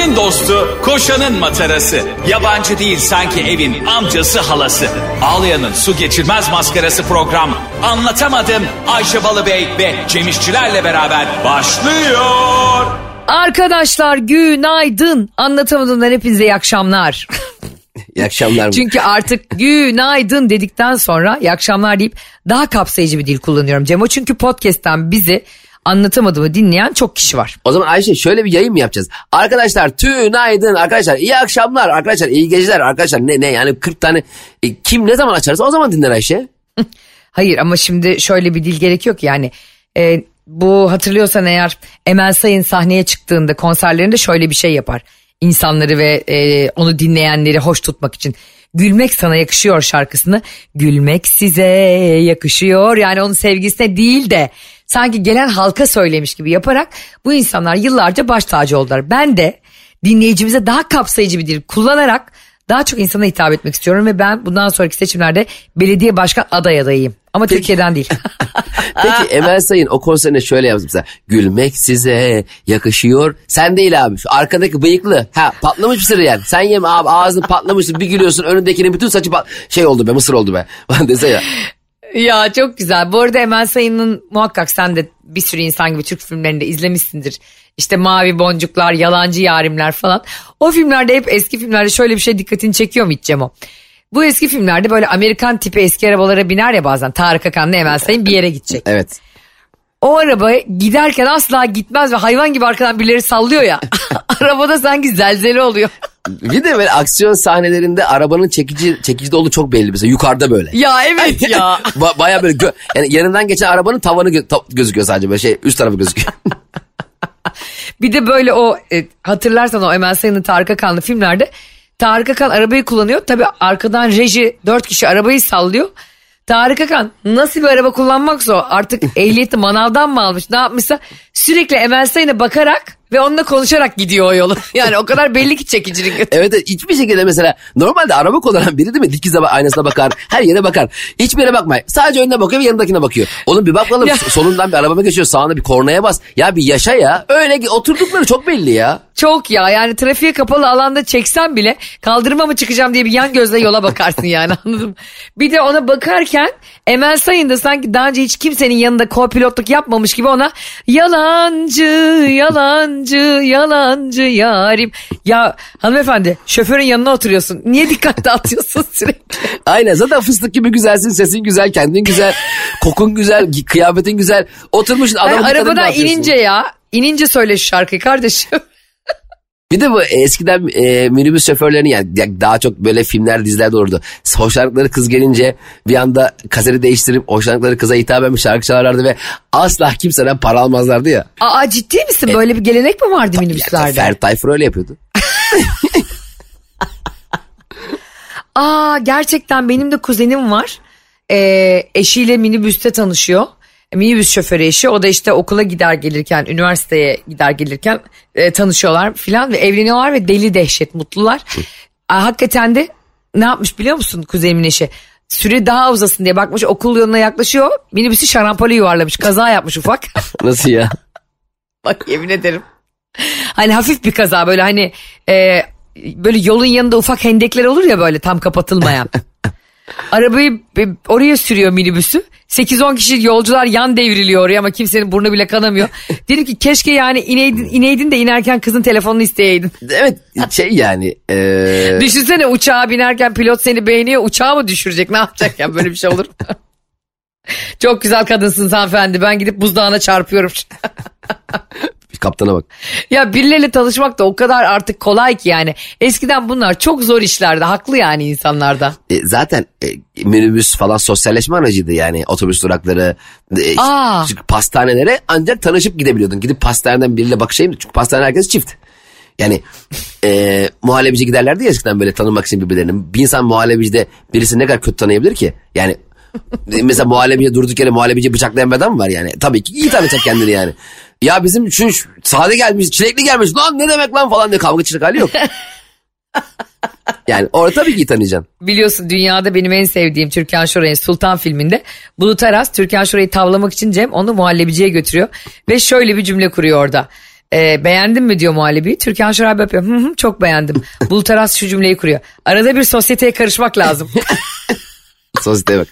Ayşe'nin dostu, koşanın matarası. Yabancı değil sanki evin amcası halası. Ağlayan'ın su geçirmez maskarası program. Anlatamadım Ayşe Balıbey ve Cemişçilerle beraber başlıyor. Arkadaşlar günaydın. Anlatamadığımdan hepinize iyi akşamlar. İyi akşamlar. mı? Çünkü artık günaydın dedikten sonra iyi akşamlar deyip daha kapsayıcı bir dil kullanıyorum Cemo. Çünkü podcast'ten bizi anlatamadığımı dinleyen çok kişi var. O zaman Ayşe şöyle bir yayın mı yapacağız? Arkadaşlar tünaydın arkadaşlar iyi akşamlar arkadaşlar iyi geceler arkadaşlar ne ne yani 40 tane e, kim ne zaman açarsa o zaman dinler Ayşe. Hayır ama şimdi şöyle bir dil gerekiyor ki yani e, bu hatırlıyorsan eğer Emel Sayın sahneye çıktığında konserlerinde şöyle bir şey yapar. İnsanları ve e, onu dinleyenleri hoş tutmak için. Gülmek sana yakışıyor şarkısını. Gülmek size yakışıyor yani onun sevgisine değil de sanki gelen halka söylemiş gibi yaparak bu insanlar yıllarca baş tacı oldular. Ben de dinleyicimize daha kapsayıcı bir dil kullanarak daha çok insana hitap etmek istiyorum ve ben bundan sonraki seçimlerde belediye başkan aday adayıyım. Ama Türkiye'den değil. Peki Emel Sayın o konserine şöyle yaptı mesela. Gülmek size yakışıyor. Sen değil abi. Şu arkadaki bıyıklı. Ha patlamış mısır yani. Sen yeme abi ağzın patlamışsın bir gülüyorsun önündekinin bütün saçı pat- şey oldu be mısır oldu be. Dese ya. Ya çok güzel. Bu arada Emel Sayın'ın muhakkak sen de bir sürü insan gibi Türk filmlerinde izlemişsindir. İşte Mavi Boncuklar, Yalancı Yarimler falan. O filmlerde hep eski filmlerde şöyle bir şey dikkatini çekiyor mu hiç Cemo? Bu eski filmlerde böyle Amerikan tipi eski arabalara biner ya bazen. Tarık Akan'la Emel Sayın bir yere gidecek. Evet. O araba giderken asla gitmez ve hayvan gibi arkadan birileri sallıyor ya. Arabada sanki zelzele oluyor. Bir de böyle aksiyon sahnelerinde arabanın çekici çekici olduğu çok belli mesela yukarıda böyle. ya evet ya. Ba- Baya böyle gö- yani yanından geçen arabanın tavanı gö- ta- gözüküyor sadece böyle şey üst tarafı gözüküyor. Bir de böyle o e, hatırlarsan o Emel Sayın'ın Tarık Akan'lı filmlerde Tarık Akan arabayı kullanıyor. Tabii arkadan reji dört kişi arabayı sallıyor. Tarık Akan nasıl bir araba kullanmaksa o artık ehliyeti manavdan mı almış? Ne yapmışsa sürekli Emel Sayın'a bakarak ve onunla konuşarak gidiyor o yolu. Yani o kadar belli ki çekicilik. evet evet, hiçbir şekilde mesela normalde araba kullanan biri değil mi dikiz aynasına bakar her yere bakar. Hiçbir yere bakmay. Sadece önüne bakıyor ve yanındakine bakıyor. Oğlum bir bakalım Ya. solundan bir araba geçiyor sağına bir kornaya bas. Ya bir yaşa ya öyle ki oturdukları çok belli ya. Çok ya yani trafiğe kapalı alanda çeksen bile kaldırıma mı çıkacağım diye bir yan gözle yola bakarsın yani anladın mı? Bir de ona bakarken Emel Sayın da sanki daha önce hiç kimsenin yanında co-pilotluk yapmamış gibi ona yalancı yalancı yalancı yarim. Ya hanımefendi şoförün yanına oturuyorsun niye dikkat dağıtıyorsun sürekli? Aynen zaten fıstık gibi güzelsin sesin güzel kendin güzel kokun güzel kıyafetin güzel oturmuşsun adamın dikkatini arabadan inince ya inince söyle şu şarkıyı kardeşim. Bir de bu eskiden e, minibüs şoförlerini yani ya- daha çok böyle filmler dizilerde olurdu. Hoşlandıkları kız gelince bir anda kaseti değiştirip hoşlandıkları kıza hitaben bir şarkı çalarlardı ve asla kimseden para almazlardı ya. Aa ciddi misin böyle bir gelenek mi vardı minibüslerde? Ferdi Tayfur öyle yapıyordu. Aa gerçekten benim de kuzenim var. Ee, eşiyle minibüste tanışıyor. Minibüs şoförü eşi o da işte okula gider gelirken üniversiteye gider gelirken e, tanışıyorlar filan ve evleniyorlar ve deli dehşet mutlular. Aa, hakikaten de ne yapmış biliyor musun kuzenimin eşi? Süre daha uzasın diye bakmış okul yoluna yaklaşıyor minibüsü şarampole yuvarlamış kaza yapmış ufak. Nasıl ya? Bak yemin ederim. Hani hafif bir kaza böyle hani e, böyle yolun yanında ufak hendekler olur ya böyle tam kapatılmayan. Arabayı oraya sürüyor minibüsü. 8-10 kişi yolcular yan devriliyor oraya ama kimsenin burnu bile kanamıyor. Dedim ki keşke yani ineydin, ineydin de inerken kızın telefonunu isteyeydin. Evet şey yani. e, Düşünsene uçağa binerken pilot seni beğeniyor uçağı mı düşürecek ne yapacak ya böyle bir şey olur? Çok güzel kadınsınız hanımefendi ben gidip buzdağına çarpıyorum. Kaptana bak. Ya birileriyle tanışmak da o kadar artık kolay ki yani. Eskiden bunlar çok zor işlerdi. Haklı yani insanlarda. E, zaten e, minibüs falan sosyalleşme aracıydı yani otobüs durakları, e, Aa. pastanelere ancak tanışıp gidebiliyordun. Gidip pastaneden biriyle bakışayım çünkü pastane herkes çift. Yani e, muhallebici giderlerdi ya eskiden böyle tanımak için birbirlerini. Bir insan muhallebicide birisi ne kadar kötü tanıyabilir ki? Yani mesela muhallebici durduk yere muhallebici bıçaklayan bir adam var yani? Tabii ki iyi tanıyacak kendini yani. Ya bizim şu, sade gelmiş, çilekli gelmiş lan ne demek lan falan diye kavga çıkacak hali yok. Yani orada tabii ki tanıyacaksın. Biliyorsun dünyada benim en sevdiğim Türkan Şoray'ın Sultan filminde Bulut Aras Türkan Şoray'ı tavlamak için Cem onu muhallebiciye götürüyor. Ve şöyle bir cümle kuruyor orada. E, beğendin mi diyor muhallebiyi. Türkan Şoray yapıyor. Hı hı, çok beğendim. Bultaras şu cümleyi kuruyor. Arada bir sosyeteye karışmak lazım. Sosyeteye bak.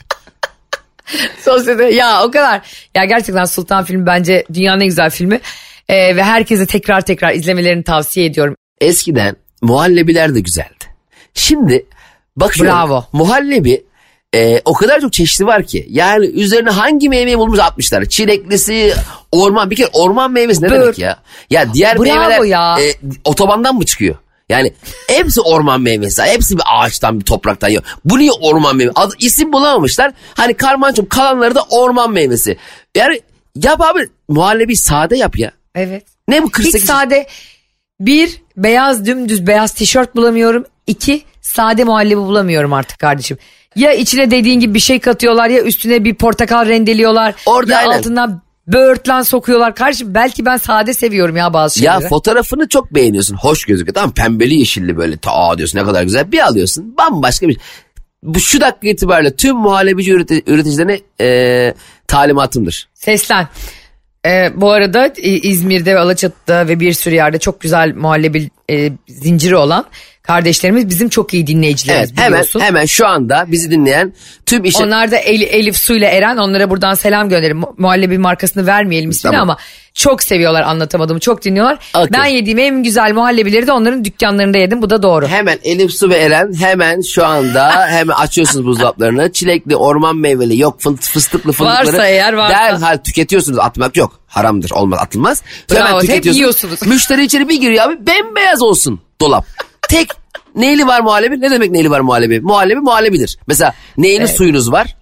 Sosyete ya o kadar. Ya gerçekten Sultan filmi bence dünyanın en güzel filmi. E, ve herkese tekrar tekrar izlemelerini tavsiye ediyorum. Eskiden muhallebiler de güzeldi. Şimdi bakıyorum Bravo. muhallebi e, o kadar çok çeşidi var ki. Yani üzerine hangi meyveyi bulmuş atmışlar. Çileklisi, orman. Bir kere orman meyvesi ne Bör. demek ya? Ya diğer Bravo meyveler ya. e, otobandan mı çıkıyor? Yani hepsi orman meyvesi. Hepsi bir ağaçtan bir topraktan yiyor. Bu niye orman meyvesi? Adı, isim bulamamışlar. Hani karmançom kalanları da orman meyvesi. Yani yap abi muhallebi sade yap ya. Evet. Ne bu Hiç 48? sade bir beyaz dümdüz beyaz tişört bulamıyorum. İki sade muhallebi bulamıyorum artık kardeşim. Ya içine dediğin gibi bir şey katıyorlar ya üstüne bir portakal rendeliyorlar. Orada ya aynen. altından böğürtlen sokuyorlar. Kardeşim belki ben sade seviyorum ya bazı Ya şeyleri. fotoğrafını çok beğeniyorsun. Hoş gözüküyor. Tamam pembeli yeşilli böyle. Ta diyorsun ne kadar güzel. Bir alıyorsun. Bambaşka bir Bu şu dakika itibariyle tüm muhallebici üreti- üreticilerine e, talimatımdır. Seslen. Ee, bu arada e, İzmir'de ve Alaçatı'da ve bir sürü yerde çok güzel muhallebi e, zinciri olan kardeşlerimiz bizim çok iyi dinleyicilerimiz Evet hemen biliyorsun. hemen şu anda bizi dinleyen tüm işe... Onlar da El- Elif Su ile Eren onlara buradan selam gönderin. Mu- Muhallebi markasını vermeyelim ismini Tamam. ama çok seviyorlar anlatamadığımı çok dinliyorlar. Okey. Ben yediğim en güzel muhallebileri de onların dükkanlarında yedim bu da doğru. Hemen Elif Su ve Eren hemen şu anda hemen açıyorsunuz buzdolaplarını. Çilekli, orman meyveli, yok fı- fıstıklı fındıkları. Varsa eğer varsa. Derhal tüketiyorsunuz. Atmak yok. Haramdır. Olmaz atılmaz. Bravo, Hemen hep tüketiyorsunuz. yiyorsunuz. Müşteri içeri bir giriyor abi bembeyaz olsun dolap. Tek neyli var muhallebi? Ne demek neyli var muhallebi? Muhallebi muhallebidir. Mesela neyli suyunuz var?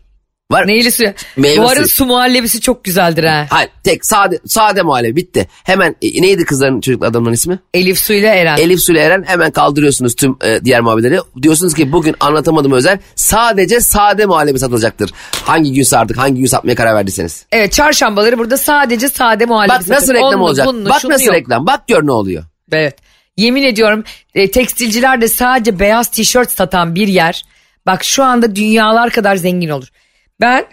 Var. Neyli suyu? Meyve Bu arada su muhallebisi çok güzeldir ha. Hayır tek sade sade muhallebi bitti. Hemen e, neydi kızların çocuk adamların ismi? Elif Su ile Eren. Elif Sule Eren hemen kaldırıyorsunuz tüm e, diğer muhabbetleri. Diyorsunuz ki bugün anlatamadım özel sadece sade muhallebi satılacaktır. Hangi gün sardık hangi gün satmaya karar verdiyseniz. Evet çarşambaları burada sadece sade muhallebi Bak nasıl reklam Onlu, olacak. bunlu, Bak nasıl yok. reklam. Bak gör ne oluyor. Evet. Yemin ediyorum e, tekstilciler de sadece beyaz tişört satan bir yer. Bak şu anda dünyalar kadar zengin olur. Ben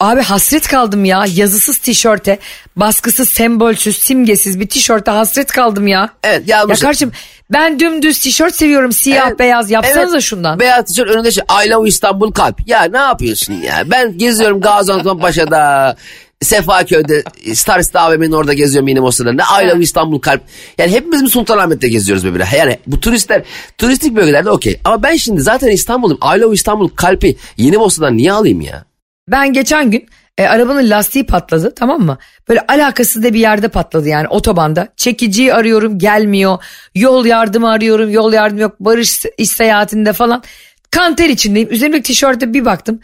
abi hasret kaldım ya yazısız tişörte, baskısız, sembolsüz, simgesiz bir tişörte hasret kaldım ya. Evet Ya yazmış. kardeşim ben dümdüz tişört seviyorum siyah Evet, beyaz yapsanıza evet. şundan. Beyaz tişört önünde şey I love İstanbul kalp. Ya ne yapıyorsun ya? Ben geziyorum Gaziantep Paşa'da. Sefaköy'de Star City AVM'nin orada geziyorum benim o sırada. Ne I love İstanbul kalp. Yani hepimiz mi Sultanahmet'te geziyoruz böyle. Yani bu turistler turistik bölgelerde okey. Ama ben şimdi zaten İstanbul'um. I love İstanbul kalpi Yeni Bosna'dan niye alayım ya? Ben geçen gün e, arabanın lastiği patladı tamam mı? Böyle alakasız da bir yerde patladı yani otobanda. Çekiciyi arıyorum gelmiyor. Yol yardımı arıyorum yol yardımı yok. Barış iş seyahatinde falan. Kanter içindeyim. Üzerimdeki tişörte bir baktım.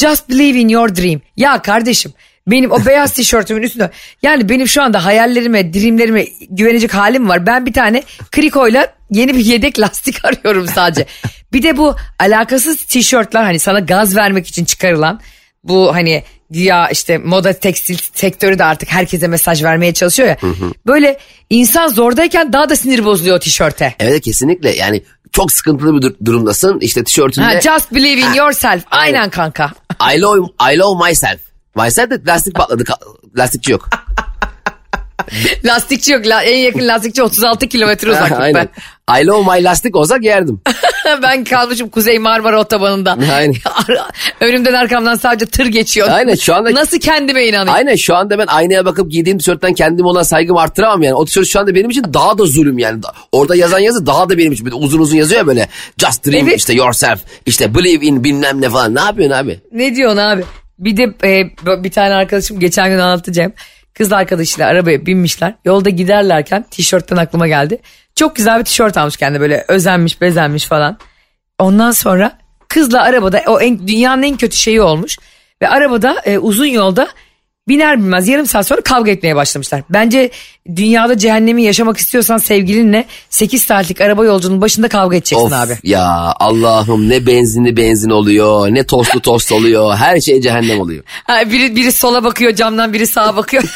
Just believe in your dream. Ya kardeşim benim o beyaz tişörtümün üstünde yani benim şu anda hayallerime, dreamlerime güvenecek halim var. Ben bir tane krikoyla yeni bir yedek lastik arıyorum sadece. bir de bu alakasız tişörtler hani sana gaz vermek için çıkarılan bu hani güya işte moda tekstil sektörü de artık herkese mesaj vermeye çalışıyor ya. Böyle insan zordayken daha da sinir bozuluyor tişörte. Evet kesinlikle yani çok sıkıntılı bir dur- durumdasın. İşte tişörtünde Ha, just believe in Ha, yourself. Aynen aynen. kanka. I love, I love myself. Myself de lastik patladı. Lastikçi yok. Lastikçi yok. La- en yakın lastikçi 36 kilometre uzaklıkta. Aynen. I love my lastik olsa giyerdim. ben kalmışım Kuzey Marmara Otobanı'nda. Aynen. Önümden arkamdan sadece tır geçiyor. Aynen, şu anda- Nasıl kendime inanayım? Aynen şu anda ben aynaya bakıp giydiğim tişörtten kendime olan saygımı arttıramam yani. O tişört şu anda benim için daha da zulüm yani. Da- Orada yazan yazı daha da benim için. Böyle uzun uzun yazıyor ya böyle. Just dream Evet. işte yourself. işte believe in bilmem ne falan. Ne yapıyorsun abi? Ne diyorsun abi? Bir de e, bir tane arkadaşım geçen gün anlatacağım. Kız arkadaşıyla arabaya binmişler. Yolda giderlerken tişörtten aklıma geldi. Çok güzel bir tişört almış kendi böyle özenmiş bezenmiş falan. Ondan sonra kızla arabada o en, dünyanın en kötü şeyi olmuş. Ve arabada e, uzun yolda biner binmez yarım saat sonra kavga etmeye başlamışlar. Bence dünyada cehennemi yaşamak istiyorsan sevgilinle 8 saatlik araba yolculuğunun başında kavga edeceksin Of abi. ya Allah'ım ne benzinli benzin oluyor. Ne tostlu tost oluyor. Her şey cehennem oluyor. Ha, biri, biri sola bakıyor camdan biri sağa bakıyor.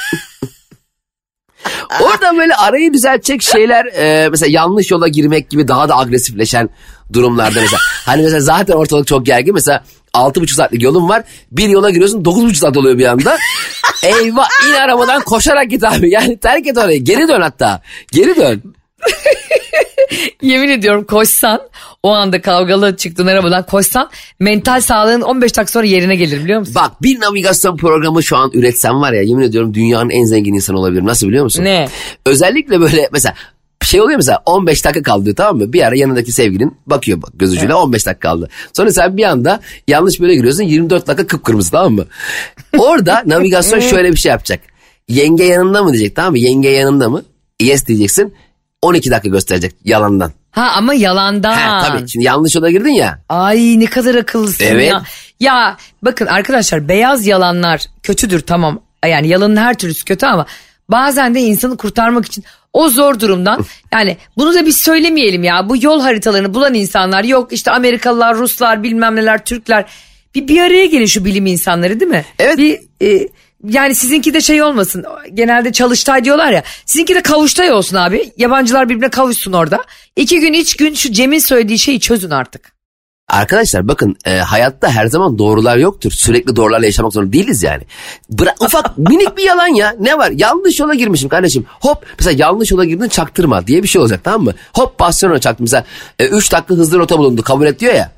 Orada böyle arayı düzeltecek şeyler e, mesela yanlış yola girmek gibi daha da agresifleşen durumlarda mesela. Hani mesela zaten ortalık çok gergin mesela altı buçuk saatlik yolun var. Bir yola giriyorsun dokuz buçuk saat oluyor bir anda. Eyvah in arabadan koşarak git abi. Yani terk et orayı. Geri dön hatta. Geri dön. Yemin ediyorum koşsan o anda kavgalı çıktığın arabadan koşsan mental sağlığın 15 dakika sonra yerine gelir biliyor musun? Bak bir navigasyon programı şu an üretsem var ya yemin ediyorum dünyanın en zengin insanı olabilirim. Nasıl biliyor musun? Ne? Özellikle böyle mesela şey oluyor mesela 15 dakika kaldı diyor tamam mı? Bir ara yanındaki sevgilin bakıyor bak göz ucuyla 15 dakika kaldı. Sonra sen bir anda yanlış böyle giriyorsun 24 dakika kıpkırmızı tamam mı? Orada navigasyon şöyle bir şey yapacak. Yenge yanında mı diyecek tamam mı? Yenge yanında mı? Yes diyeceksin. 12 dakika gösterecek yalandan. Ha ama yalandan. Ha, tabii şimdi yanlış yola girdin ya. Ay ne kadar akıllısın Evet. ya. Ya bakın arkadaşlar beyaz yalanlar kötüdür tamam. Yani yalanın her türlüsü kötü ama bazen de insanı kurtarmak için o zor durumdan yani bunu da biz söylemeyelim ya. Bu yol haritalarını bulan insanlar yok işte Amerikalılar, Ruslar, bilmem neler, Türkler. Bir, bir araya gelin şu bilim insanları değil mi? Evet. Bir, e, yani sizinki de şey olmasın. Genelde çalıştay diyorlar ya. Sizinki de kavuştay olsun abi. Yabancılar birbirine kavuşsun orada. İki gün, üç gün şu Cem'in söylediği şeyi çözün artık. Arkadaşlar bakın e, hayatta her zaman doğrular yoktur. Sürekli doğrularla yaşamak zorunda değiliz yani. Bıra- ufak minik bir yalan ya. Ne var? Yanlış yola girmişim kardeşim. Hop mesela yanlış yola girdin çaktırma diye bir şey olacak tamam mı? Hop baston çaktım. Mesela 3 dakika hızlı rota bulundu kabul et diyor ya.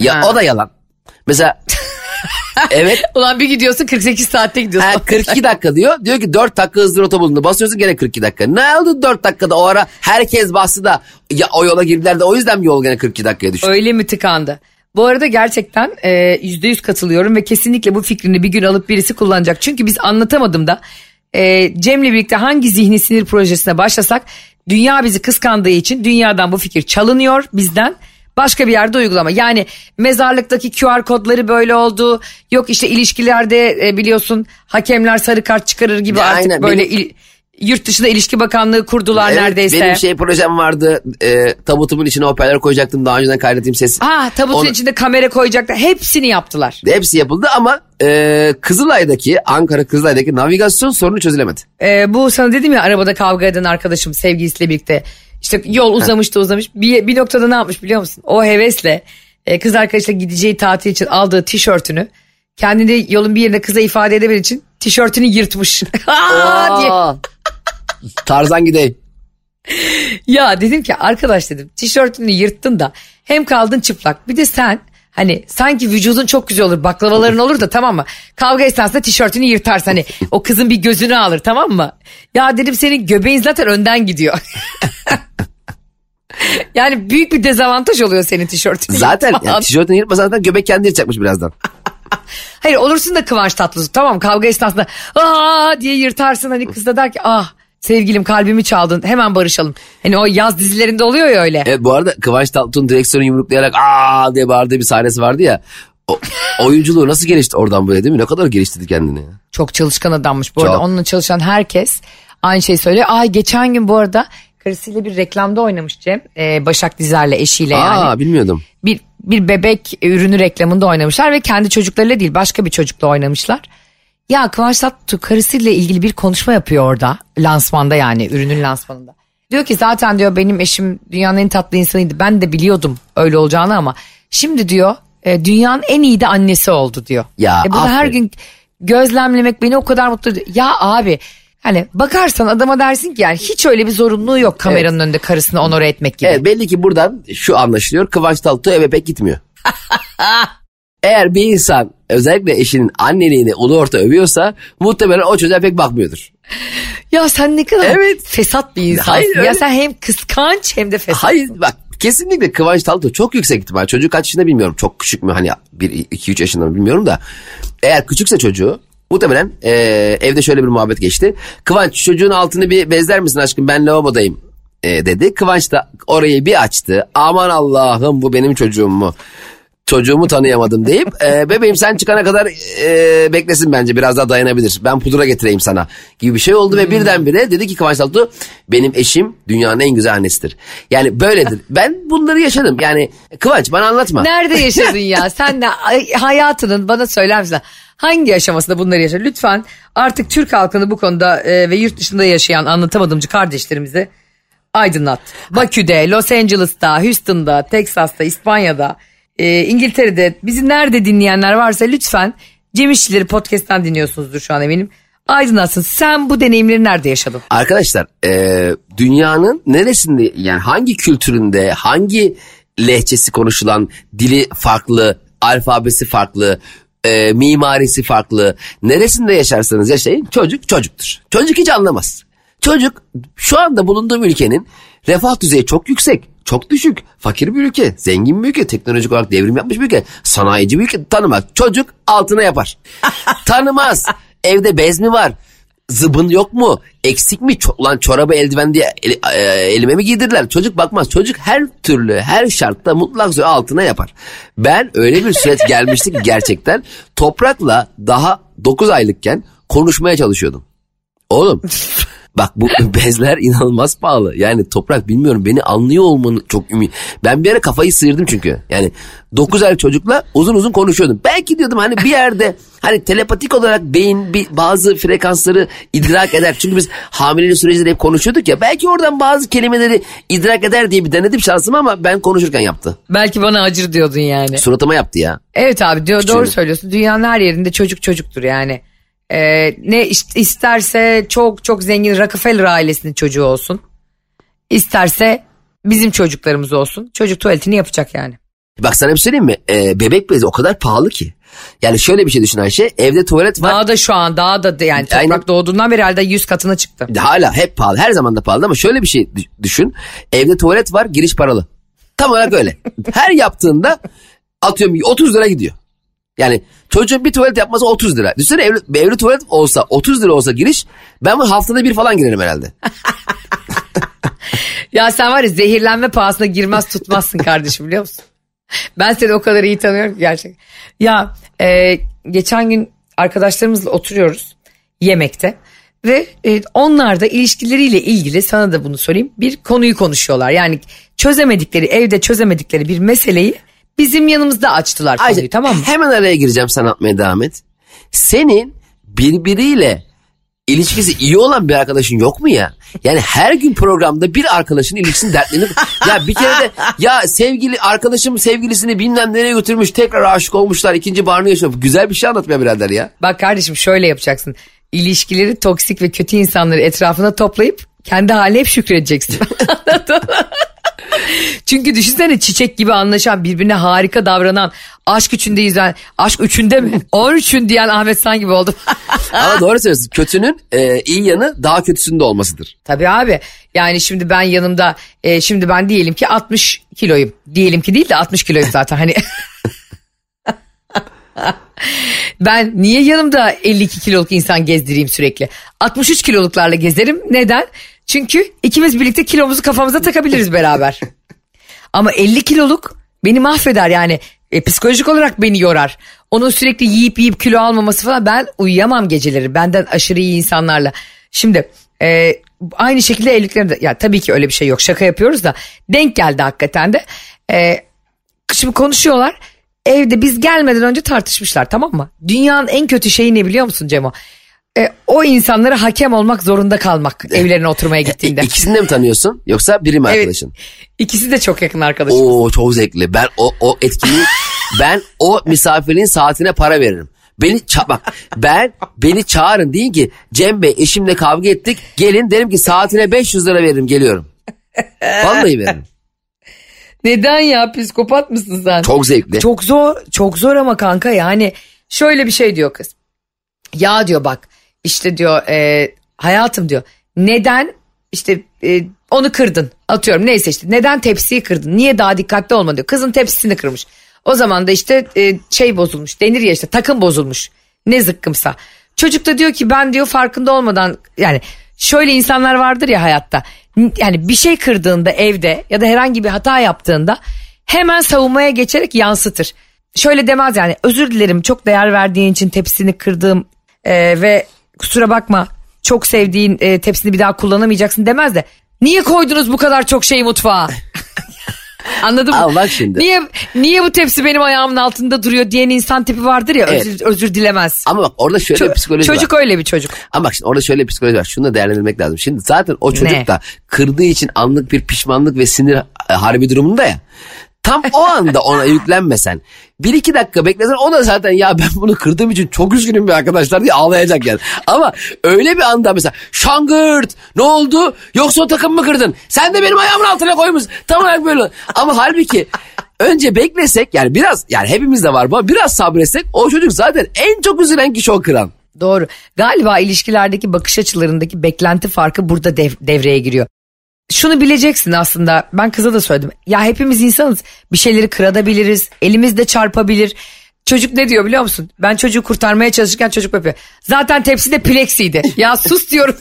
Ya Ha. o da yalan. Mesela evet Ulan bir gidiyorsun 48 saatte gidiyorsun. ha, 42 dakika diyor. Diyor ki 4 dakika hızlı rota bulundu. Basıyorsun gene 42 dakika. Ne oldu 4 dakikada o ara herkes bastı da ya o yola girdiler de o yüzden mi yol gene 42 dakikaya düştü? Öyle mi tıkandı? Bu arada gerçekten e, yüzde yüz katılıyorum ve kesinlikle bu fikrini bir gün alıp birisi kullanacak. Çünkü biz anlatamadım da e, Cem'le birlikte hangi zihni sinir projesine başlasak dünya bizi kıskandığı için dünyadan bu fikir çalınıyor bizden. Başka bir yerde uygulama. Yani mezarlıktaki QR kodları böyle oldu. Yok işte ilişkilerde e, biliyorsun hakemler sarı kart çıkarır gibi Ya artık aynen, böyle benim- il- yurt dışında ilişki bakanlığı kurdular Evet, neredeyse. Benim şey projem vardı. E, tabutumun içine hoparlör koyacaktım. Daha önceden kaydettiğim ses. Ha tabutun Onu- içinde kamera koyacaklar. Hepsini yaptılar. Hepsi yapıldı ama e, Kızılay'daki, Ankara Kızılay'daki navigasyon sorunu çözülemedi. Ee, bu sana dedim ya arabada kavga eden arkadaşım sevgilisiyle birlikte işte yol uzamış da uzamış bir, bir noktada ne yapmış biliyor musun? O hevesle e, kız arkadaşıyla gideceği tatil için aldığı tişörtünü kendini yolun bir yerine kıza ifade edebilmek için tişörtünü yırtmış. Diye. Tarzan gideyim. Ya dedim ki arkadaş dedim tişörtünü yırttın da hem kaldın çıplak bir de sen hani sanki vücudun çok güzel olur baklavaların olur da tamam mı? Kavga esnasında tişörtünü yırtarsın hani o kızın bir gözünü alır tamam mı? Ya dedim senin göbeğin zaten önden gidiyor. yani büyük bir dezavantaj oluyor senin tişörtünü Zaten yırtman. yani tişörtünü yırtmasan zaten göbek kendi yırtacakmış birazdan. Hayır olursun da Kıvanç Tatlıtuğ tamam kavga esnasında aa diye yırtarsın hani kız da der ki ah sevgilim kalbimi çaldın hemen barışalım. Hani o yaz dizilerinde oluyor ya öyle. Evet bu arada Kıvanç Tatlıtuğ'un direksiyonu yumruklayarak aa diye bağırdığı bir sahnesi vardı ya. O, oyunculuğu nasıl gelişti oradan buraya değil mi? Ne kadar geliştirdi kendini ya. Çok çalışkan adammış bu arada. Çok. Onunla çalışan herkes aynı şeyi söylüyor. Ay geçen gün bu arada karısıyla bir reklamda oynamış Cem. Ee, Başak Dizer'le eşiyle yani. Aa bilmiyordum. Bir, bir bebek ürünü reklamında oynamışlar ve kendi çocuklarıyla değil başka bir çocukla oynamışlar. Ya Kıvanç Tatlıtuğ karısıyla ilgili bir konuşma yapıyor orada. Lansmanda yani ürünün lansmanında. Diyor ki zaten diyor benim eşim dünyanın en tatlı insanıydı. Ben de biliyordum öyle olacağını ama şimdi diyor e, dünyanın en iyi de annesi oldu diyor. Ya, e bunu her gün gözlemlemek beni o kadar mutlu ediyor. Ya abi hani bakarsan adama dersin ki yani hiç öyle bir zorunluluğu yok kameranın önünde karısını onore etmek gibi. Evet belli ki buradan şu anlaşılıyor. Kıvanç Tatlıtuğ eve pek gitmiyor. Eğer bir insan özellikle eşinin anneliğini ulu orta övüyorsa muhtemelen o çocuğa pek bakmıyordur. Ya sen ne kadar Evet. fesat bir insansın. Hayır, ya öyle. sen hem kıskanç hem de fesat. Hayır bak kesinlikle Kıvanç Tatlıtuğ çok yüksek ihtimal. Çocuk kaç yaşında bilmiyorum. Çok küçük mü hani 1-2-3 yaşında mı bilmiyorum da. Eğer küçükse çocuğu muhtemelen e, evde şöyle bir muhabbet geçti. Kıvanç çocuğun altını bir bezler misin aşkım ben lavabodayım e, dedi. Kıvanç da orayı bir açtı. Aman Allah'ım bu benim çocuğum mu? Çocuğumu tanıyamadım deyip e, bebeğim sen çıkana kadar e, beklesin bence biraz daha dayanabilir. Ben pudra getireyim sana gibi bir şey oldu ve birdenbire dedi ki Kıvanç Tatlıtuğ benim eşim dünyanın en güzel annesidir. Yani böyledir. Ben bunları yaşadım. Yani Kıvanç bana anlatma. Nerede yaşadın ya? Sen de ay, hayatının bana söyler misin? Hangi aşamasında bunları yaşadın? Lütfen artık Türk halkını bu konuda e, ve yurt dışında yaşayan anlatamadımcı kardeşlerimizi aydınlat. Bakü'de, Los Angeles'ta, Houston'da, Texas'ta, İspanya'da e, İngiltere'de bizi nerede dinleyenler varsa lütfen Cem İşçileri podcast'ten dinliyorsunuzdur şu an eminim. Aydınlatsın sen bu deneyimleri nerede yaşadın? Arkadaşlar e, dünyanın neresinde yani hangi kültüründe hangi lehçesi konuşulan dili farklı alfabesi farklı e, mimarisi farklı neresinde yaşarsanız yaşayın çocuk çocuktur. Çocuk hiç anlamaz. Çocuk şu anda bulunduğum ülkenin refah düzeyi çok yüksek, çok düşük, fakir bir ülke, zengin bir ülke, teknolojik olarak devrim yapmış bir ülke, sanayici bir ülke tanımaz. Çocuk altına yapar. tanımaz. Evde bez mi var? Zıbın yok mu? Eksik mi? Ço- Ulan çorabı eldiven diye el- e, elime mi giydirdiler? Çocuk bakmaz. Çocuk her türlü, her şartta mutlak surette altına yapar. Ben öyle bir süreç gelmişti ki gerçekten toprakla daha 9 aylıkken konuşmaya çalışıyordum. Oğlum bak bu bezler inanılmaz pahalı. Yani toprak bilmiyorum beni anlıyor olmanı çok ümit. Ben bir ara kafayı sıyırdım çünkü. Yani 9 aylık çocukla uzun uzun konuşuyordum. Belki diyordum hani bir yerde hani telepatik olarak beyin bir bazı frekansları idrak eder. Çünkü biz hamilelik sürecinde hep konuşuyorduk ya. Belki oradan bazı kelimeleri idrak eder diye bir denedim şansım ama ben konuşurken yaptı. Belki bana acır diyordun yani. Suratıma yaptı ya. Evet abi diyor, doğru söylüyorsun. Dünyanın her yerinde çocuk çocuktur yani. Ee, ne ist- isterse çok çok zengin Rockefeller ailesinin çocuğu olsun. İsterse bizim çocuklarımız olsun. Çocuk tuvaletini yapacak yani. Bak sana bir söyleyeyim mi? Ee, bebek bezi o kadar pahalı ki. Yani şöyle bir şey düşün Ayşe. Evde tuvalet var. Daha da şu an daha da yani toprak Aynen. doğduğundan beri herhalde 100 katına çıktı. Hala hep pahalı. Her zaman da pahalı ama şöyle bir şey dü- düşün. Evde tuvalet var giriş paralı. Tam olarak öyle. Her yaptığında atıyorum 30 lira gidiyor. Yani çocuğun bir tuvalet yapması 30 lira. Düşünsene evli, bir evli tuvalet olsa 30 lira olsa giriş ben bu haftada bir falan girerim herhalde. Ya sen var ya zehirlenme pahasına girmez tutmazsın kardeşim biliyor musun? Ben seni o kadar iyi tanıyorum ki gerçekten. Ya e, geçen gün arkadaşlarımızla oturuyoruz yemekte ve e, onlar da ilişkileriyle ilgili sana da bunu söyleyeyim bir konuyu konuşuyorlar. Yani çözemedikleri evde çözemedikleri bir meseleyi bizim yanımızda açtılar konuyu Ayşe, tamam mı? Hemen araya gireceğim sen atmaya devam et. Senin birbiriyle ilişkisi iyi olan bir arkadaşın yok mu ya? Yani her gün programda bir arkadaşın ilişkisini dertlenip ya bir kere de ya sevgili arkadaşım sevgilisini bilmem nereye götürmüş tekrar aşık olmuşlar ikinci barını yaşıyor. Güzel bir şey anlatmaya birader ya. Bak kardeşim şöyle yapacaksın. İlişkileri toksik ve kötü insanları etrafına toplayıp kendi haline hep şükredeceksin. Çünkü düşünsene çiçek gibi anlaşan birbirine harika davranan aşk üçünde yüzen aşk üçünde mi? On üçün diyen Ahmet San gibi oldum. Ama doğru söylüyorsun. Kötünün e, iyi yanı daha kötüsünde olmasıdır. Tabii abi yani şimdi ben yanımda e, şimdi ben diyelim ki 60 kiloyum. Diyelim ki değil de 60 kiloyum zaten hani. ben niye yanımda 52 kiloluk insan gezdireyim sürekli? 63 kiloluklarla gezerim. Neden? Çünkü ikimiz birlikte kilomuzu kafamıza takabiliriz beraber. Ama 50 kiloluk beni mahveder yani e, psikolojik olarak beni yorar. Onun sürekli yiyip yiyip kilo almaması falan ben uyuyamam geceleri benden aşırı iyi insanlarla. Şimdi e, aynı şekilde evliliklerinde ya tabii ki öyle bir şey yok şaka yapıyoruz da denk geldi hakikaten de. E, şimdi konuşuyorlar evde biz gelmeden önce tartışmışlar tamam mı? Dünyanın en kötü şeyi ne biliyor musun Cemo? E, o insanlara hakem olmak zorunda kalmak evlerine oturmaya gittiğinde. E, ikisini de mi tanıyorsun yoksa biri mi Evet. arkadaşın? İkisi de çok yakın arkadaşım. Oo çok zevkli. Ben o o etkinliği ben o misafirin saatine para veririm. Beni ça- bak ben beni çağırın deyin ki Cem Bey eşimle kavga ettik gelin derim ki saatine 500 lira veririm geliyorum. Vallahi veririm. Neden ya psikopat mısın sen? Çok zevkli. Çok zor çok zor ama kanka yani şöyle bir şey diyor kız. Ya diyor bak işte diyor e, hayatım diyor neden işte e, onu kırdın atıyorum neyse işte neden tepsiyi kırdın niye daha dikkatli olma diyor. Kızın tepsisini kırmış. O zaman da işte e, şey bozulmuş denir ya işte takım bozulmuş ne zıkkımsa. Çocuk da diyor ki ben diyor farkında olmadan yani şöyle insanlar vardır ya hayatta yani bir şey kırdığında evde ya da herhangi bir hata yaptığında hemen savunmaya geçerek yansıtır. Şöyle demez yani özür dilerim çok değer verdiğin için tepsini kırdığım e, ve kusura bakma çok sevdiğin e, tepsini bir daha kullanamayacaksın demez de niye koydunuz bu kadar çok şeyi mutfağa? Anladın mı? Al bak şimdi. Niye niye bu tepsi benim ayağımın altında duruyor diyen insan tipi vardır ya Evet. özür, özür dilemez. Ama bak orada şöyle Ço- bir psikoloji var. çocuk öyle bir çocuk. Ama bak şimdi orada şöyle bir psikoloji var. Şunu da değerlendirmek lazım. Şimdi zaten o çocuk Ne? da kırdığı için anlık bir pişmanlık ve sinir e, harbi durumunda ya. Tam o anda ona yüklenmesen bir iki dakika beklesen o da zaten ya ben bunu kırdığım için çok üzgünüm bir arkadaşlar diye ağlayacak yani. Ama öyle bir anda mesela şangırt ne oldu yoksa o takım mı kırdın sen de benim ayağımın altına koymuş tam olarak böyle. Ama halbuki önce beklesek yani biraz yani hepimizde var bu biraz sabretsek o çocuk zaten en çok üzülen kişi o kıran. Doğru. Galiba ilişkilerdeki bakış açılarındaki beklenti farkı burada dev- devreye giriyor. Şunu bileceksin aslında ben kıza da söyledim. Ya hepimiz insanız bir şeyleri kırabiliriz elimiz de çarpabilir. Çocuk ne diyor biliyor musun? Ben çocuğu kurtarmaya çalışırken çocuk yapıyor. Zaten tepsi de pleksiydi. Ya sus diyorum.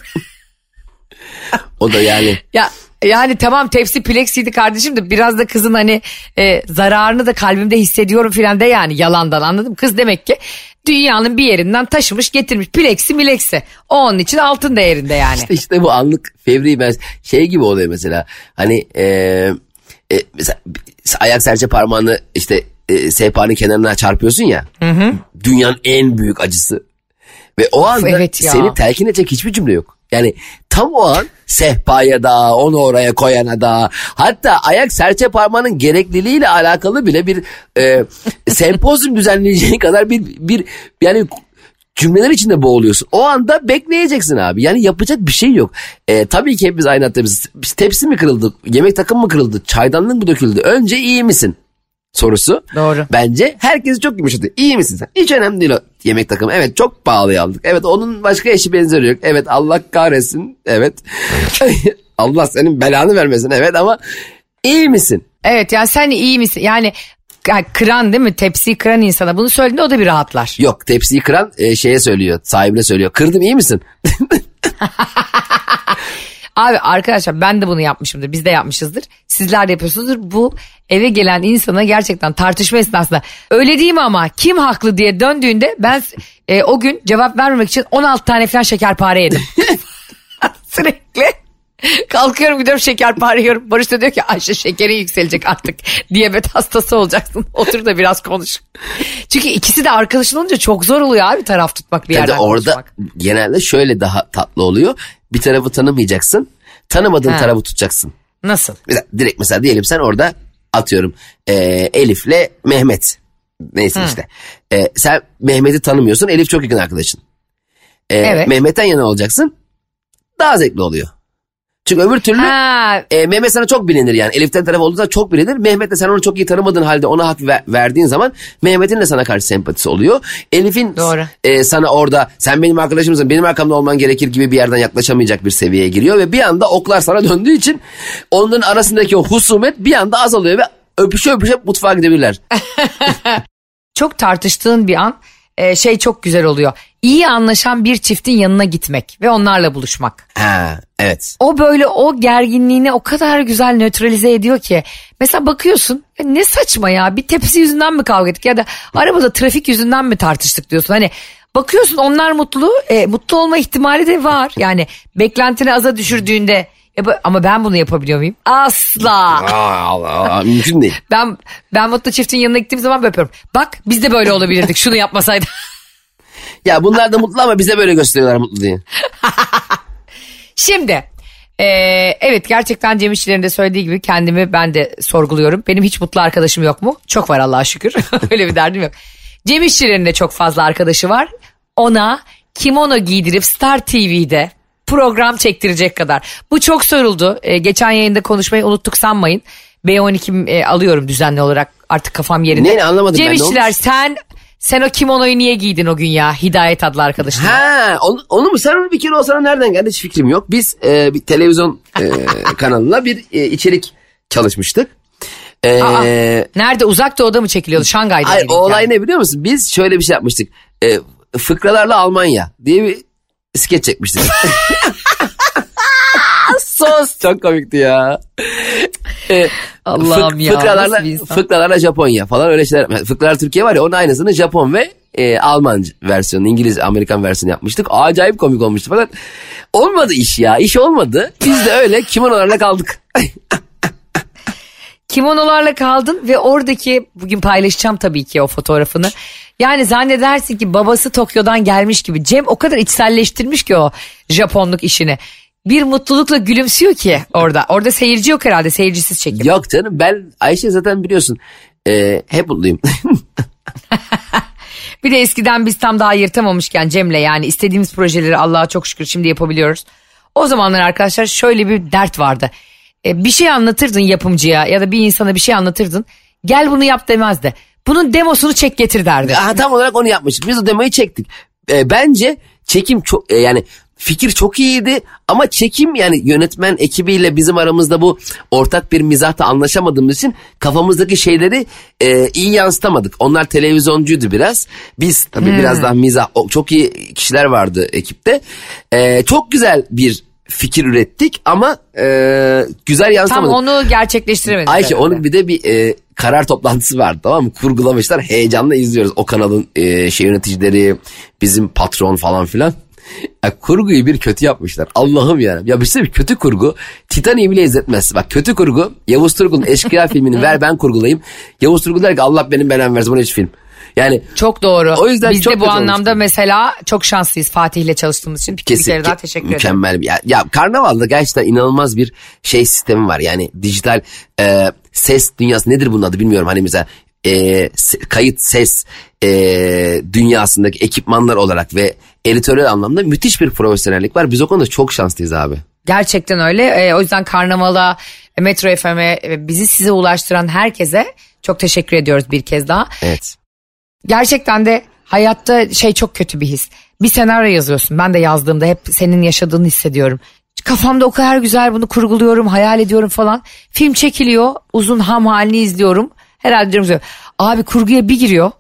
O da yani ya yani tamam tepsi pleksiydi kardeşim de biraz da kızın hani e, zararını da kalbimde hissediyorum filan de yani yalandan anladım. Kız demek ki dünyanın bir yerinden taşımış getirmiş pleksi mileksi. O onun için altın değerinde yani. İşte, işte bu anlık fevri ben şey gibi oluyor mesela. Hani e, e, mesela ayak serçe parmağını işte e, sehpanın kenarına çarpıyorsun ya. Dünyanın en büyük acısı. Ve o anda evet ya. seni telkin edecek hiçbir cümle yok. Yani tam o an sehpaya da onu oraya koyana da hatta ayak serçe parmağının gerekliliğiyle alakalı bile bir e, sempozyum düzenleyeceğin kadar bir, bir yani cümleler içinde boğuluyorsun. O anda bekleyeceksin abi. Yani yapacak bir şey yok. E, tabii ki hepimiz aynı hatta biz, tepsi mi kırıldı, yemek takım mı kırıldı, çaydanlık mı döküldü? Önce iyi misin? Sorusu. Doğru. Bence herkesi çok yumuşattı. İyi misin sen? Hiç önemli değil o yemek takımı. Evet çok pahalıya aldık. Evet onun başka eşi benzeri yok. Evet Allah kahretsin. Evet. Allah senin belanı vermesin. Evet ama iyi misin? Evet yani sen iyi misin? Yani ya kıran değil mi? Tepsiyi kıran insana bunu söylediğinde o da bir rahatlar. Yok tepsiyi kıran e, şeye söylüyor. Sahibine söylüyor. Kırdım iyi misin? Abi arkadaşlar ben de bunu yapmışımdır. Biz de yapmışızdır. Sizler de yapıyorsunuzdur. Bu eve gelen insana gerçekten tartışma esnasında öyle değil mi ama kim haklı diye döndüğünde ben e, o gün cevap vermemek için 16 tane falan şekerpare yedim. Sürekli. Kalkıyorum gidiyorum şekerpare yiyorum. Barış da diyor ki Ayşe şekerin yükselecek artık. Diyabet hastası olacaksın. Otur da biraz konuş. Çünkü ikisi de arkadaşın olunca çok zor oluyor abi taraf tutmak bir Tabii yerden orada konuşmak. genelde şöyle daha tatlı oluyor. Bir tarafı tanımayacaksın. Tanımadığın Ha. tarafı tutacaksın. Nasıl? Mesela, direkt mesela diyelim sen orada atıyorum e, Elif'le Mehmet. Neyse işte. E, sen Mehmet'i tanımıyorsun. Elif çok yakın arkadaşın. E, Evet. Mehmet'ten yana olacaksın. Daha zevkli oluyor. Çünkü öbür türlü Ha, e, Mehmet sana çok bilinir yani. Elif'ten taraf olduğunda çok bilinir. Mehmet de sen onu çok iyi tanımadığın halde ona hak ver- verdiğin zaman Mehmet'in de sana karşı sempatisi oluyor. Elif'in Doğru. e, sana orada sen benim arkadaşımsın benim arkamda olman gerekir gibi bir yerden yaklaşamayacak bir seviyeye giriyor. Ve bir anda oklar sana döndüğü için onların arasındaki o husumet bir anda azalıyor ve öpüşe öpüşe mutfağa gidebilirler. çok tartıştığın bir an e, şey çok güzel oluyor. İyi anlaşan bir çiftin yanına gitmek ve onlarla buluşmak. ha, evet. O böyle o gerginliğini o kadar güzel nötralize ediyor ki. Mesela bakıyorsun ya ne saçma ya bir tepsi yüzünden mi kavga ettik ya da arabada trafik yüzünden mi tartıştık diyorsun. Hani bakıyorsun onlar mutlu e, mutlu olma ihtimali de var. Yani beklentini aza düşürdüğünde bu- ama ben bunu yapabiliyor muyum? Asla. Aa, Allah, Allah, mümkün değil. Ben ben mutlu çiftin yanına gittiğim zaman böyle yapıyorum. Bak biz de böyle olabilirdik şunu yapmasaydı. Ya bunlar da mutlu ama bize böyle gösteriyorlar mutlu diye. Şimdi e, evet gerçekten Cem İşçilerin de söylediği gibi kendimi ben de sorguluyorum. Benim hiç mutlu arkadaşım yok mu? Çok var Allah'a şükür. Öyle bir derdim yok. Cem İşçilerin de çok fazla arkadaşı var. Ona kimono giydirip Star TV'de program çektirecek kadar. Bu çok soruldu. E, geçen yayında konuşmayı unuttuk sanmayın. B12 e, alıyorum düzenli olarak artık kafam yerinde. Ne, anlamadım Cem ben, İşçiler sen sen o kimonoyu niye giydin o gün ya? Hidayet adlı arkadaşın. Ha, onu, onu mu? Sen bir kere o sana nereden geldi hiç fikrim yok. Biz e, bir televizyon e, kanalına bir e, içerik çalışmıştık. E, Aa, nerede uzak doğuda mı çekiliyordu? Şangay'da ay, mıydı o olay hikaye? ne biliyor musun? Biz şöyle bir şey yapmıştık. E, fıkralarla Almanya diye bir skeç çekmiştik. Sos. Çok komikti ya. E, Allah'ım ya, Fıkralarla, fıkralarla Japonya falan öyle şeyler. Fıkralar Türkiye var ya onun aynısını Japon ve e, Alman versiyonu, İngiliz, Amerikan versiyonu yapmıştık. Acayip komik olmuştu fakat olmadı iş ya. İş olmadı. Biz de öyle kimonolarla kaldık. Kimonolarla kaldın ve oradaki bugün paylaşacağım tabii ki o fotoğrafını. Yani zannedersin ki babası Tokyo'dan gelmiş gibi. Cem o kadar içselleştirmiş ki o Japonluk işini. bir mutlulukla gülümsüyor ki orada. Orada seyirci yok herhalde seyircisiz çekim. Yok canım ben Ayşe zaten biliyorsun e, hep mutluyum. Bir de eskiden biz tam daha yırtamamışken Cem'le yani istediğimiz projeleri Allah'a çok şükür şimdi yapabiliyoruz. O zamanlar arkadaşlar şöyle bir dert vardı. E, bir şey anlatırdın yapımcıya ya da bir insana bir şey anlatırdın. Gel bunu yap demezdi. Bunun demosunu çek getir derdi. Ha, tam olarak onu yapmıştık. Biz o demoyu çektik. E, bence çekim çok e, yani fikir çok iyiydi ama çekim yani yönetmen ekibiyle bizim aramızda bu ortak bir mizahta anlaşamadığımız için kafamızdaki şeyleri e, iyi yansıtamadık. Onlar televizyoncuydu biraz. Biz tabii biraz daha mizah çok iyi kişiler vardı ekipte. E, çok güzel bir fikir ürettik ama e, güzel Tam yansıtamadık. onu gerçekleştiremedik. Ayşe herhalde. onun bir de bir e, karar toplantısı vardı tamam mı? Kurgulamışlar heyecanla izliyoruz. O kanalın e, şey yöneticileri, bizim patron falan filan. Ya, kurguyu bir kötü yapmışlar. Allah'ım ya. Ya bir şey kötü kurgu Titanic'i bile izletmez. Bak kötü kurgu Yavuz Turgul'un Eşkıya filmini ver ben kurgulayayım. Yavuz Turgul der ki Allah benim belamı versin bu hiç film. Yani Çok doğru. O yüzden Biz çok de bu anlamda olmuştu. mesela çok şanslıyız Fatih'le çalıştığımız için. Bir, bir Kesin, kere daha teşekkür ederim. mükemmel bir ya, ya karnavalda gerçekten inanılmaz bir şey sistemi var yani dijital e, ses dünyası nedir bunun adı bilmiyorum hani mesela e, kayıt ses e, dünyasındaki ekipmanlar olarak ve editörel anlamda müthiş bir profesyonellik var biz o konuda çok şanslıyız abi. Gerçekten öyle. Ee, o yüzden Karnaval'a, Metro FM'e e, bizi size ulaştıran herkese çok teşekkür ediyoruz bir kez daha. Evet. Gerçekten de hayatta şey çok kötü bir his. Bir senaryo yazıyorsun. Ben de yazdığımda hep senin yaşadığını hissediyorum. Kafamda o kadar güzel bunu kurguluyorum, hayal ediyorum falan. Film çekiliyor, uzun ham halini izliyorum. Herhalde diyorum abi kurguya bir giriyor.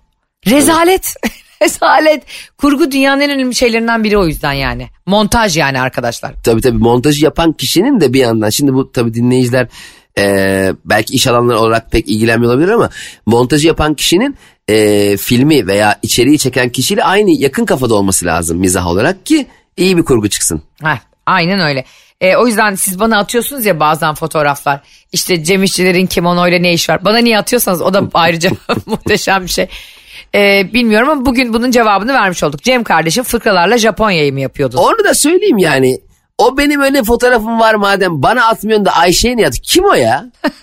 Rezalet. Rezalet. Kurgu dünyanın en önemli şeylerinden biri o yüzden yani. Montaj yani arkadaşlar. Tabii tabii montajı yapan kişinin de bir yandan şimdi bu tabii dinleyiciler e, belki iş alanları olarak pek ilgilenmiyor olabilir ama montajı yapan kişinin e, filmi veya içeriği çeken kişiyle aynı yakın kafada olması lazım mizah olarak ki iyi bir kurgu çıksın. Heh, aynen öyle. E, o yüzden siz bana atıyorsunuz ya bazen fotoğraflar. İşte Cem İşçilerin kimonoyla ne iş var? Bana niye atıyorsanız o da ayrıca muhteşem bir şey. E, bilmiyorum ama bugün bunun cevabını vermiş olduk. Cem kardeşim fıkralarla Japonya'yı mı yapıyordu? Onu da söyleyeyim yani. O benim öyle fotoğrafım var madem bana atmıyorsun da Ayşe'ye niye at? Kim o ya?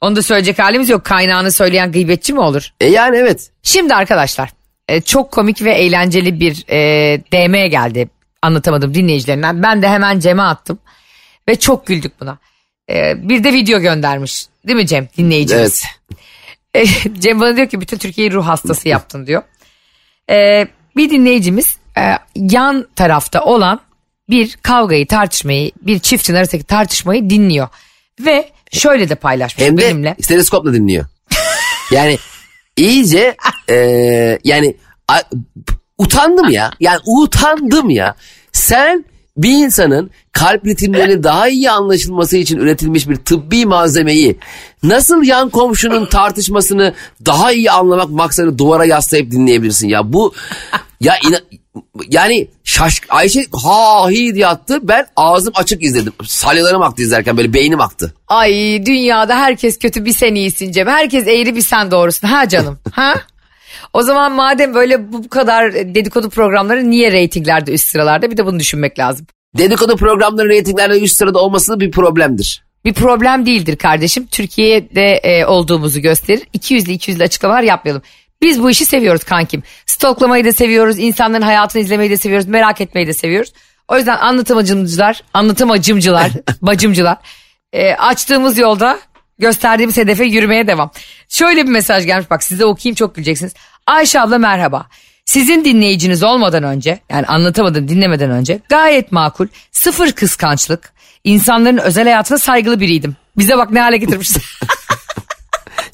Onu da söyleyecek halimiz yok. Kaynağını söyleyen gıybetçi mi olur? E yani evet. Şimdi arkadaşlar e, çok komik ve eğlenceli bir e, DM geldi anlatamadım dinleyicilerinden. Ben de hemen Cem'e attım ve çok güldük buna. E, bir de video göndermiş değil mi Cem dinleyicimiz? Evet. E, Cem bana diyor ki bütün Türkiye'yi ruh hastası yaptın diyor. E, bir dinleyicimiz e, yan tarafta olan bir kavgayı tartışmayı bir çiftin arasındaki tartışmayı dinliyor. Ve şöyle de paylaşmış Hem de benimle. stetoskopla dinliyor. yani iyice e, yani a- utandım ya. Yani utandım ya. Sen bir insanın kalp ritimlerinin daha iyi anlaşılması için üretilmiş bir tıbbi malzemeyi nasıl yan komşunun tartışmasını daha iyi anlamak maksadı duvara yaslayıp dinleyebilirsin ya bu ya ina- yani şaş Ayşe ha hi diye attı ben ağzım açık izledim salyalarım aktı izlerken böyle beynim aktı. Ay dünyada herkes kötü bir sen iyisin Cem. Herkes eğri bir sen doğrusun. Ha canım? ha? O zaman madem böyle bu kadar dedikodu programları niye reytinglerde üst sıralarda bir de bunu düşünmek lazım. Dedikodu programları reytinglerde üst sırada olması bir problemdir. Bir problem değildir kardeşim. Türkiye'de e, olduğumuzu gösterir. 200'lü 200'lü açıklamalar yapmayalım. Biz bu işi seviyoruz kankim. Stalklamayı da seviyoruz. insanların hayatını izlemeyi de seviyoruz. Merak etmeyi de seviyoruz. O yüzden anlatımacımcılar, anlatımacımcılar, bacımcılar e, açtığımız yolda gösterdiğimiz hedefe yürümeye devam. Şöyle bir mesaj gelmiş bak size okuyayım çok güleceksiniz. Ayşe abla merhaba. Sizin dinleyiciniz olmadan önce yani anlatamadım dinlemeden önce gayet makul sıfır kıskançlık insanların özel hayatına saygılı biriydim. Bize bak ne hale getirmişsin.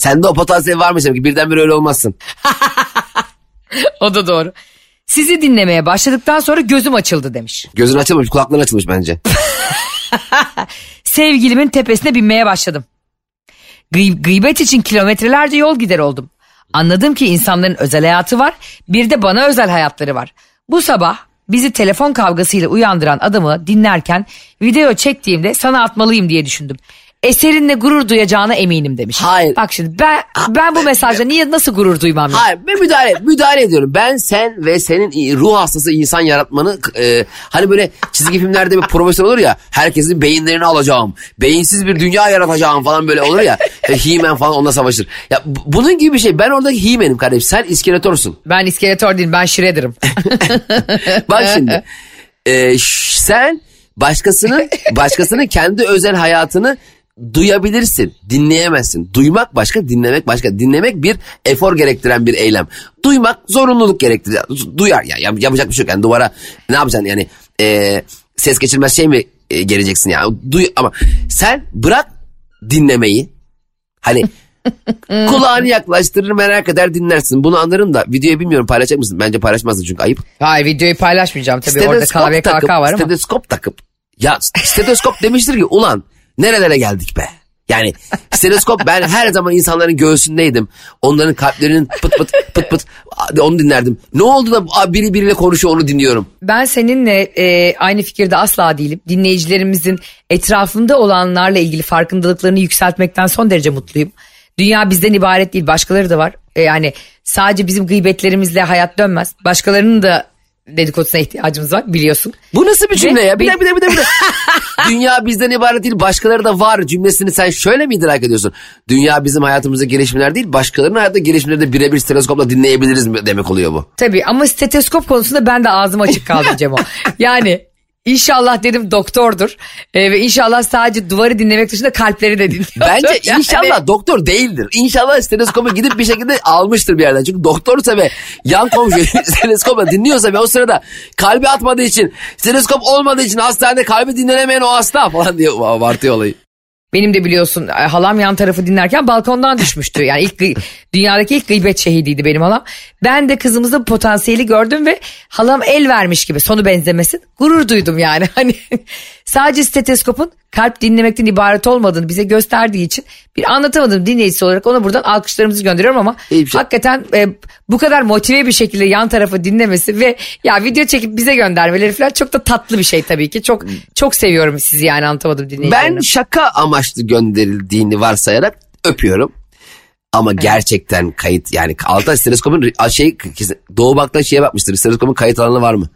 Sende o potansiyel varmış demek ki birdenbire öyle olmazsın. o da doğru. Sizi dinlemeye başladıktan sonra gözüm açıldı demiş. Gözün açılmış kulakların açılmış bence. Sevgilimin tepesine binmeye başladım. Gıy- gıybet için kilometrelerce yol gider oldum. Anladım ki insanların özel hayatı var, bir de bana özel hayatları var. Bu sabah bizi telefon kavgasıyla uyandıran adamı dinlerken video çektiğimde sana atmalıyım diye düşündüm. Eserinle gurur duyacağına eminim demiş. Hayır. Bak şimdi ben ben bu mesajla niye nasıl gurur duymam? ya? Hayır ben müdahale, müdahale ediyorum. Ben sen ve senin ruh hastası insan yaratmanı e, hani böyle çizgi filmlerde bir profesör olur ya herkesin beyinlerini alacağım. Beyinsiz bir dünya yaratacağım falan böyle olur ya. E, He-Man falan onunla savaşır. Ya bu- bunun gibi bir şey. Ben oradaki He-Man'im kardeşim. Sen iskeletorsun. Ben iskeletor değilim ben Shredder'ım. Bak şimdi. e, sen başkasının başkasının kendi özel hayatını duyabilirsin, dinleyemezsin. Duymak başka, dinlemek başka. Dinlemek bir efor gerektiren bir eylem. Duymak zorunluluk gerektirir. Duyar ya yap- yapacak bir şey yok. Yani duvara ne yapacaksın yani e, ses geçirmez şey mi e, geleceksin ya? Duy ama sen bırak dinlemeyi. Hani kulağını yaklaştırır merak eder dinlersin. Bunu anlarım da videoyu bilmiyorum paylaşacak mısın? Bence paylaşmazsın çünkü ayıp. Hayır videoyu paylaşmayacağım tabii orada KVKK takıp, var ama. Stetoskop takıp. Ya stetoskop demiştir ki ulan nerelere geldik be. Yani stetoskop ben her zaman insanların göğsündeydim. Onların kalplerinin pıt pıt pıt pıt onu dinlerdim. Ne oldu da biri biriyle konuşuyor onu dinliyorum. Ben seninle e, aynı fikirde asla değilim. Dinleyicilerimizin etrafında olanlarla ilgili farkındalıklarını yükseltmekten son derece mutluyum. Dünya bizden ibaret değil başkaları da var. E, yani sadece bizim gıybetlerimizle hayat dönmez. Başkalarının da dedikodusuna ihtiyacımız var biliyorsun. Bu nasıl bir cümle Ve- ya? Bir de bir de bir de. Dünya bizden ibaret değil başkaları da var cümlesini sen şöyle mi idrak ediyorsun? Dünya bizim hayatımızda gelişmeler değil başkalarının hayatta gelişmeleri de birebir stetoskopla dinleyebiliriz demek oluyor bu. Tabii ama steteskop konusunda ben de ağzım açık kaldım Cemo. yani inşallah dedim doktordur E, ve inşallah sadece duvarı dinlemek dışında kalpleri de dinliyor. Bence Yani- inşallah doktor değildir. İnşallah stetoskopu gidip bir şekilde almıştır bir yerden. Çünkü doktorsa ve yan komşu stetoskopla dinliyorsa ve o sırada kalbi atmadığı için stetoskop olmadığı için hastanede kalbi dinlenemeyen o hasta falan diye abartıyor olayı. Benim de biliyorsun e, halam yan tarafı dinlerken balkondan düşmüştü. Yani ilk dünyadaki ilk gıybet şehidiydi benim halam. Ben de kızımızın potansiyeli gördüm ve halam el vermiş gibi sonu benzemesin. Gurur duydum yani. Hani sadece steteskopun kalp dinlemekten ibaret olmadığını bize gösterdiği için bir anlatamadım dinleyicisi olarak ona buradan alkışlarımızı gönderiyorum ama İyi şey. hakikaten e, bu kadar motive bir şekilde yan tarafı dinlemesi ve ya video çekip bize göndermeleri falan çok da tatlı bir şey tabii ki. Çok çok seviyorum sizi yani anlatamadım dinleyicilerim. Ben şaka amaçlı gönderildiğini varsayarak öpüyorum. Ama gerçekten kayıt yani altta stetoskopun şey Doğu Bak'ta şeye bakmıştır. Stetoskopun kayıt alanı var mı?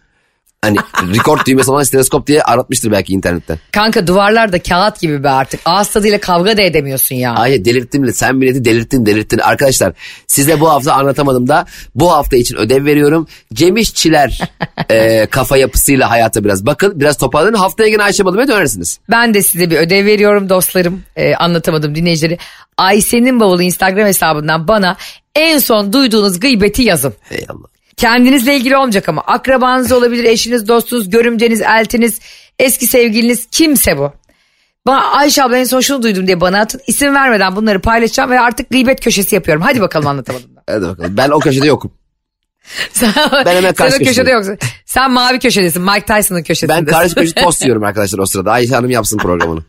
Hani record düğmesi olan stetoskop diye aratmıştır belki internetten. Kanka duvarlarda kağıt gibi be artık. Ağız tadıyla kavga da edemiyorsun ya. Ay delirttim mi? Sen milleti delirttin delirttin. Arkadaşlar size bu hafta anlatamadım da bu hafta için ödev veriyorum. Cem İşçiler e, kafa yapısıyla hayata biraz bakın. Biraz toparlanın. Haftaya yine Ayşe Balıbı'ya dönersiniz. Ben de size bir ödev veriyorum dostlarım. Ee, anlatamadım dinleyicileri. Ayşe'nin bavulu Instagram hesabından bana en son duyduğunuz gıybeti yazın. Eyvallah. Kendinizle ilgili olmayacak ama akrabanız olabilir, eşiniz, dostunuz, görümceniz, eltiniz, eski sevgiliniz kimse bu. Bana Ayşe abla en son şunu duydum diye bana atın. İsim vermeden bunları paylaşacağım ve artık gıybet köşesi yapıyorum. Hadi bakalım anlatamadım. da. Hadi bakalım. Ben o köşede yokum. Sen, Ben hemen sen karşı o köşede yoksun. Sen mavi köşedesin. Mike Tyson'ın köşesindesin. Ben karşı köşe tost yiyorum arkadaşlar o sırada. Ayşe Hanım yapsın programını.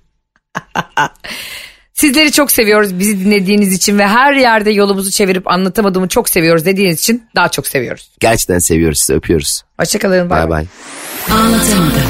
Sizleri çok seviyoruz bizi dinlediğiniz için ve her yerde yolumuzu çevirip anlatamadığımı çok seviyoruz dediğiniz için daha çok seviyoruz. Gerçekten seviyoruz sizi öpüyoruz. Hoşçakalın. Bay bay. Anlatamadım.